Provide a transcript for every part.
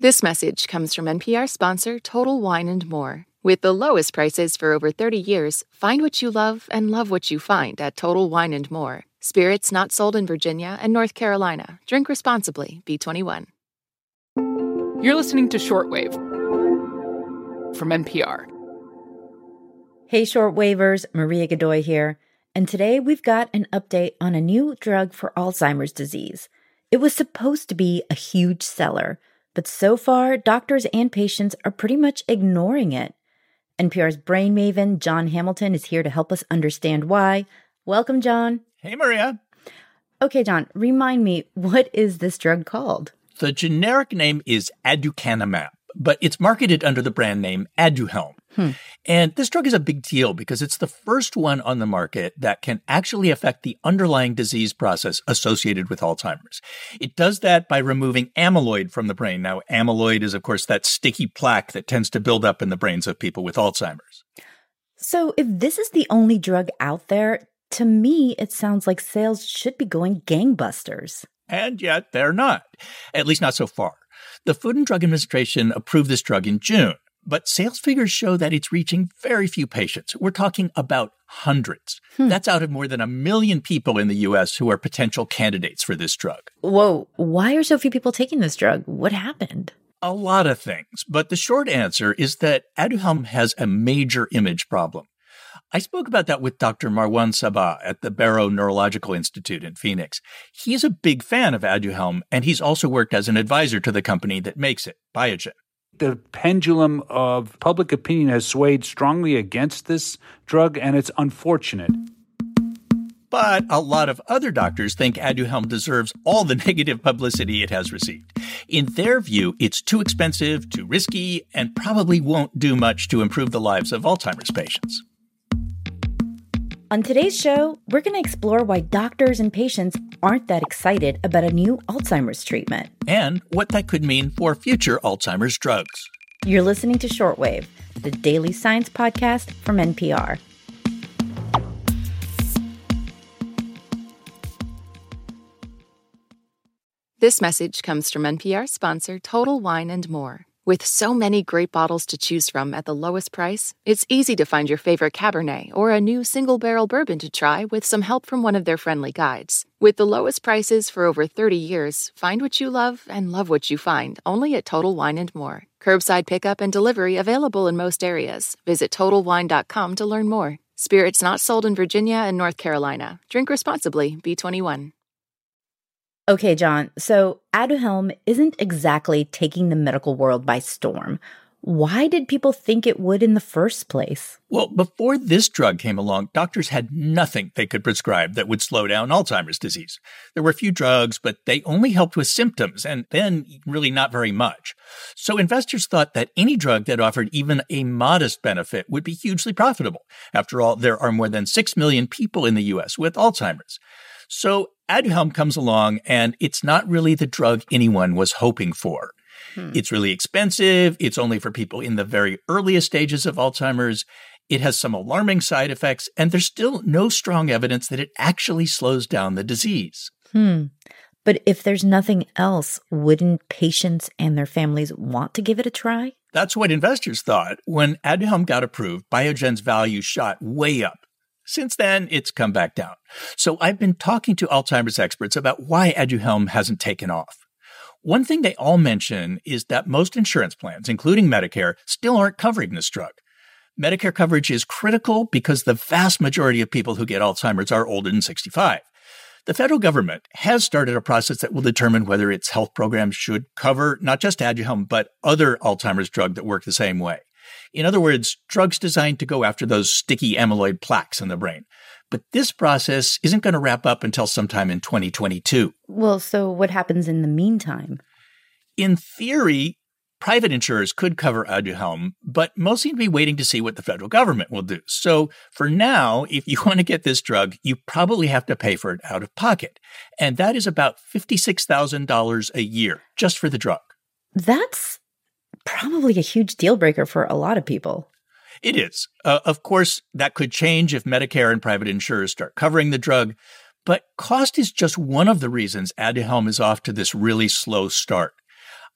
This message comes from NPR sponsor Total Wine and More. With the lowest prices for over 30 years, find what you love and love what you find at Total Wine and More. Spirits not sold in Virginia and North Carolina. Drink responsibly. B21. You're listening to Shortwave from NPR. Hey, shortwavers, Maria Godoy here. And today we've got an update on a new drug for Alzheimer's disease. It was supposed to be a huge seller, but so far, doctors and patients are pretty much ignoring it. NPR's brain maven, Jon Hamilton, is here to help us understand why. Welcome, Jon. Hey, Maria. Okay, Jon, remind me, what is this drug called? The generic name is aducanumab, but it's marketed under the brand name Aduhelm. Hmm. And this drug is a big deal because it's the first one on the market that can actually affect the underlying disease process associated with Alzheimer's. It does that by removing amyloid from the brain. Now, amyloid is, of course, that sticky plaque that tends to build up in the brains of people with Alzheimer's. So, if this is the only drug out there, to me, it sounds like sales should be going gangbusters. And yet, they're not, at least not so far. The Food and Drug Administration approved this drug in June, but sales figures show that it's reaching very few patients. We're talking about hundreds. Hmm. That's out of more than a million people in the US who are potential candidates for this drug. Whoa, why are so few people taking this drug? What happened? A lot of things, but the short answer is that Aduhelm has a major image problem. I spoke about that with Dr. Marwan Sabbagh at the Barrow Neurological Institute in Phoenix. He's a big fan of Aduhelm, and he's also worked as an advisor to the company that makes it, Biogen the pendulum of public opinion has swayed strongly against this drug, and it's unfortunate. But a lot of other doctors think Aduhelm deserves all the negative publicity it has received. In their view, it's too expensive, too risky, and probably won't do much to improve the lives of Alzheimer's patients. On today's show, we're going to explore why doctors and patients aren't that excited about a new Alzheimer's treatment. And what that could mean for future Alzheimer's drugs. You're listening to Shortwave, the daily science podcast from NPR. This message comes from NPR sponsor Total Wine and More. With so many great bottles to choose from at the lowest price, it's easy to find your favorite Cabernet or a new single barrel bourbon to try with some help from one of their friendly guides. With the lowest prices for over 30 years, find what you love and love what you find only at Total Wine and More. Curbside pickup and delivery available in most areas. Visit TotalWine.com to learn more. Spirits not sold in Virginia and North Carolina. Drink responsibly. B21. Okay, Jon, so Aduhelm isn't exactly taking the medical world by storm. Why did people think it would in the first place? Well, before this drug came along, doctors had nothing they could prescribe that would slow down Alzheimer's disease. There were a few drugs, but they only helped with symptoms and then really not very much. So investors thought that any drug that offered even a modest benefit would be hugely profitable. After all, there are more than 6 million people in the US with Alzheimer's. So Aduhelm comes along and it's not really the drug anyone was hoping for. Hmm. It's really expensive. It's only for people in the very earliest stages of Alzheimer's. It has some alarming side effects, and there's still no strong evidence that it actually slows down the disease. Hmm. But if there's nothing else, wouldn't patients and their families want to give it a try? That's what investors thought. When Aduhelm got approved, Biogen's value shot way up. Since then, it's come back down. So I've been talking to Alzheimer's experts about why Aduhelm hasn't taken off. One thing they all mention is that most insurance plans, including Medicare, still aren't covering this drug. Medicare coverage is critical because the vast majority of people who get Alzheimer's are older than 65. The federal government has started a process that will determine whether its health programs should cover not just Aduhelm, but other Alzheimer's drugs that work the same way. In other words, drugs designed to go after those sticky amyloid plaques in the brain. But this process isn't going to wrap up until sometime in 2022. Well, so what happens in the meantime? In theory, private insurers could cover Aduhelm, but most seem to be waiting to see what the federal government will do. So for now, if you want to get this drug, you probably have to pay for it out of pocket. And that is about $56,000 a year just for the drug. That's probably a huge deal breaker for a lot of people. It is. Uh, of course, that could change if Medicare and private insurers start covering the drug, but cost is just one of the reasons Aduhelm is off to this really slow start.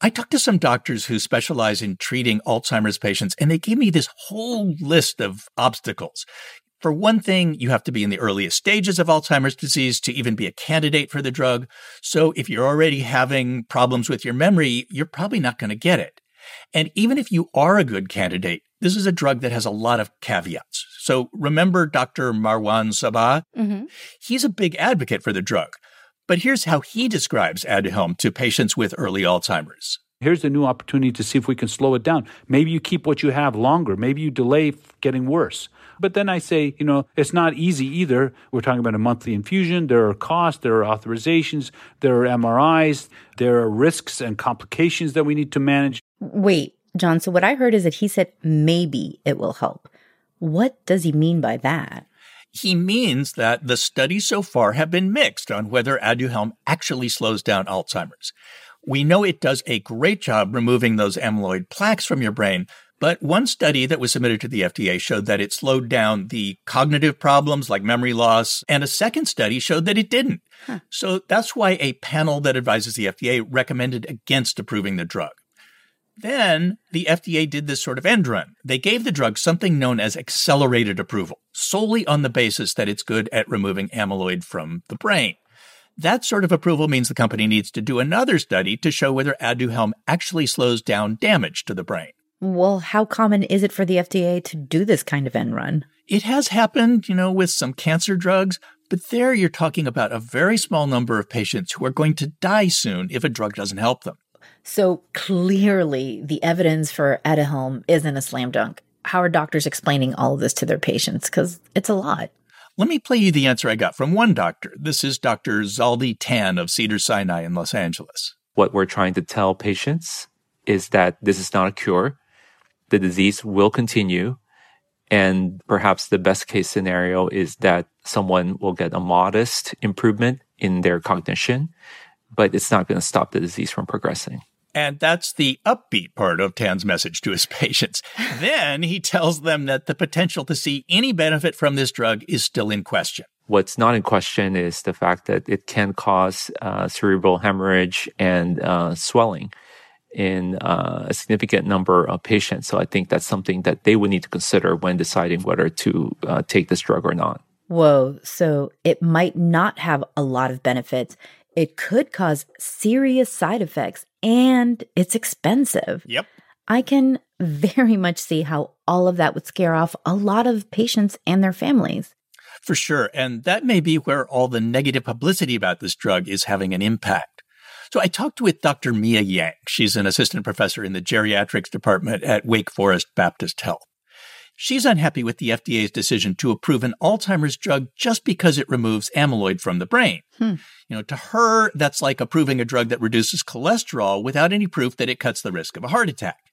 I talked to some doctors who specialize in treating Alzheimer's patients, and they gave me this whole list of obstacles. For one thing, you have to be in the earliest stages of Alzheimer's disease to even be a candidate for the drug. So if you're already having problems with your memory, you're probably not going to get it. And even if you are a good candidate, this is a drug that has a lot of caveats. So remember Dr. Marwan Sabbagh? Mm-hmm. He's a big advocate for the drug. But here's how he describes Aduhelm to patients with early Alzheimer's. Here's a new opportunity to see if we can slow it down. Maybe you keep what you have longer. Maybe you delay getting worse. But then I say, you know, it's not easy either. We're talking about a monthly infusion. There are costs, there are authorizations, there are MRIs, there are risks and complications that we need to manage. Wait, Jon. So what I heard is that he said maybe it will help. What does he mean by that? He means that the studies so far have been mixed on whether Aduhelm actually slows down Alzheimer's. We know it does a great job removing those amyloid plaques from your brain, but one study that was submitted to the FDA showed that it slowed down the cognitive problems like memory loss, and a second study showed that it didn't. Huh. So that's why a panel that advises the FDA recommended against approving the drug. Then the FDA did this sort of end run. They gave the drug something known as accelerated approval, solely on the basis that it's good at removing amyloid from the brain. That sort of approval means the company needs to do another study to show whether Aduhelm actually slows down damage to the brain. Well, how common is it for the FDA to do this kind of end run? It has happened, you know, with some cancer drugs, but there you're talking about a very small number of patients who are going to die soon if a drug doesn't help them. So clearly, the evidence for Aduhelm isn't a slam dunk. How are doctors explaining all of this to their patients? Because it's a lot. Let me play you the answer I got from one doctor. This is Dr. Zaldy Tan of Cedar Sinai in Los Angeles. What we're trying to tell patients is that this is not a cure. The disease will continue. And perhaps the best case scenario is that someone will get a modest improvement in their cognition, but it's not going to stop the disease from progressing. And that's the upbeat part of Tan's message to his patients. then he tells them that the potential to see any benefit from this drug is still in question. What's not in question is the fact that it can cause uh, cerebral hemorrhage and uh, swelling in uh, a significant number of patients. So I think that's something that they would need to consider when deciding whether to uh, take this drug or not. Whoa. So it might not have a lot of benefits. It could cause serious side effects and it's expensive. Yep. I can very much see how all of that would scare off a lot of patients and their families. For sure. And that may be where all the negative publicity about this drug is having an impact. So I talked with Dr. Mia Yang. She's an assistant professor in the geriatrics department at Wake Forest Baptist Health. She's unhappy with the FDA's decision to approve an Alzheimer's drug just because it removes amyloid from the brain. Hmm. You know, to her, that's like approving a drug that reduces cholesterol without any proof that it cuts the risk of a heart attack.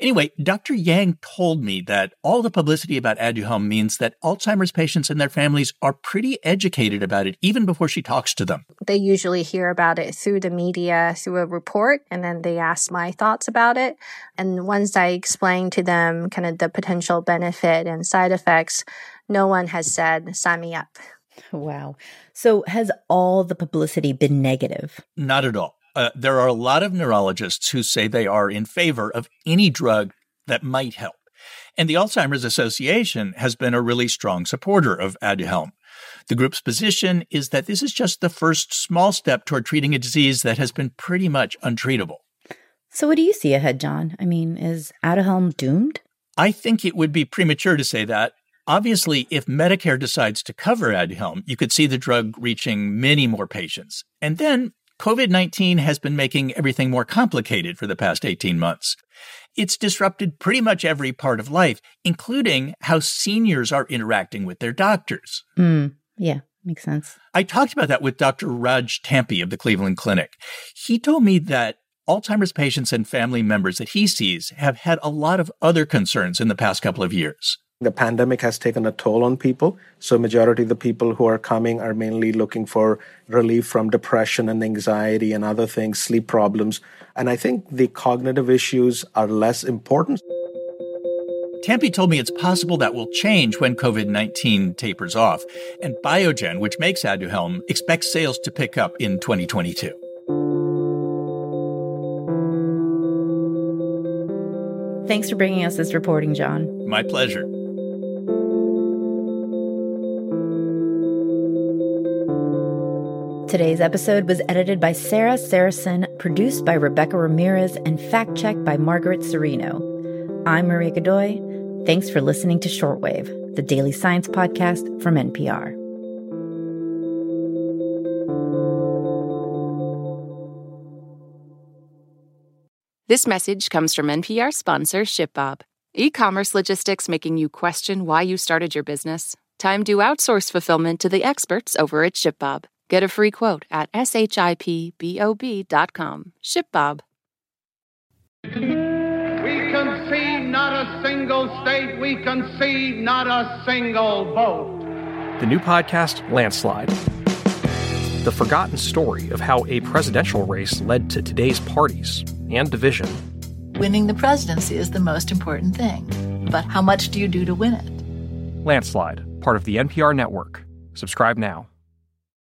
Anyway, Dr. Yang told me that all the publicity about Aduhelm means that Alzheimer's patients and their families are pretty educated about it even before she talks to them. They usually hear about it through the media, through a report, and then they ask my thoughts about it. And once I explain to them kind of the potential benefit and side effects, no one has said, sign me up. Wow. So has all the publicity been negative? Not at all uh, there are a lot of neurologists who say they are in favor of any drug that might help. And the Alzheimer's Association has been a really strong supporter of Aduhelm. The group's position is that this is just the first small step toward treating a disease that has been pretty much untreatable. So, what do you see ahead, Jon? I mean, is Aduhelm doomed? I think it would be premature to say that. Obviously, if Medicare decides to cover Aduhelm, you could see the drug reaching many more patients. And then COVID 19 has been making everything more complicated for the past 18 months. It's disrupted pretty much every part of life, including how seniors are interacting with their doctors. Mm, yeah, makes sense. I talked about that with Dr. Raj Tampi of the Cleveland Clinic. He told me that Alzheimer's patients and family members that he sees have had a lot of other concerns in the past couple of years. The pandemic has taken a toll on people. So majority of the people who are coming are mainly looking for relief from depression and anxiety and other things, sleep problems. And I think the cognitive issues are less important. Tampi told me it's possible that will change when COVID 19 tapers off. And Biogen, which makes Aduhelm, expects sales to pick up in 2022. Thanks for bringing us this reporting, Jon. My pleasure. Today's episode was edited by Sarah Saracen, produced by Rebecca Ramirez, and fact checked by Margaret Cirino. I'm Maria Godoy. Thanks for listening to Shortwave, the daily science podcast from NPR. This message comes from NPR sponsor ShipBob. E commerce logistics making you question why you started your business? Time to outsource fulfillment to the experts over at ShipBob. Get a free quote at shipbob.com. ShipBob. We concede not a single state, we concede not a single vote. The new podcast, Landslide. The forgotten story of how a presidential race led to today's parties and division. Winning the presidency is the most important thing. But how much do you do to win it? Landslide, part of the NPR network. Subscribe now.